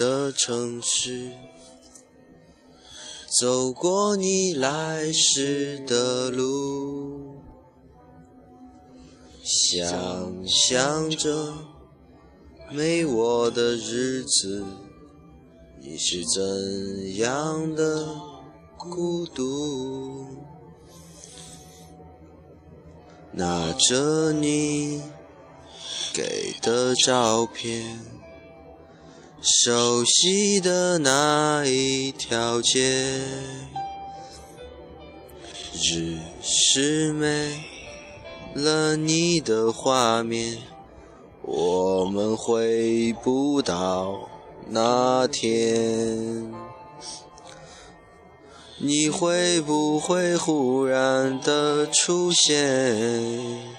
的城市，走过你来时的路，想象着没我的日子，你是怎样的孤独？拿着你给的照片，熟悉的那一条街，只是没了你的画面，我们回不到那天。你会不会忽然的出现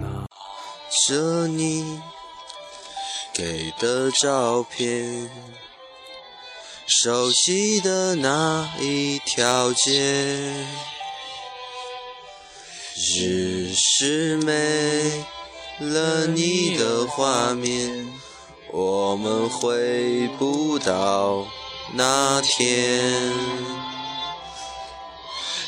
拿着你给的照片，熟悉的那一条街。只是没了你的画面，我们回不到那天。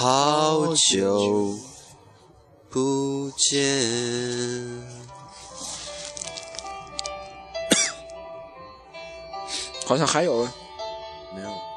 好久不见。好像还有，没有。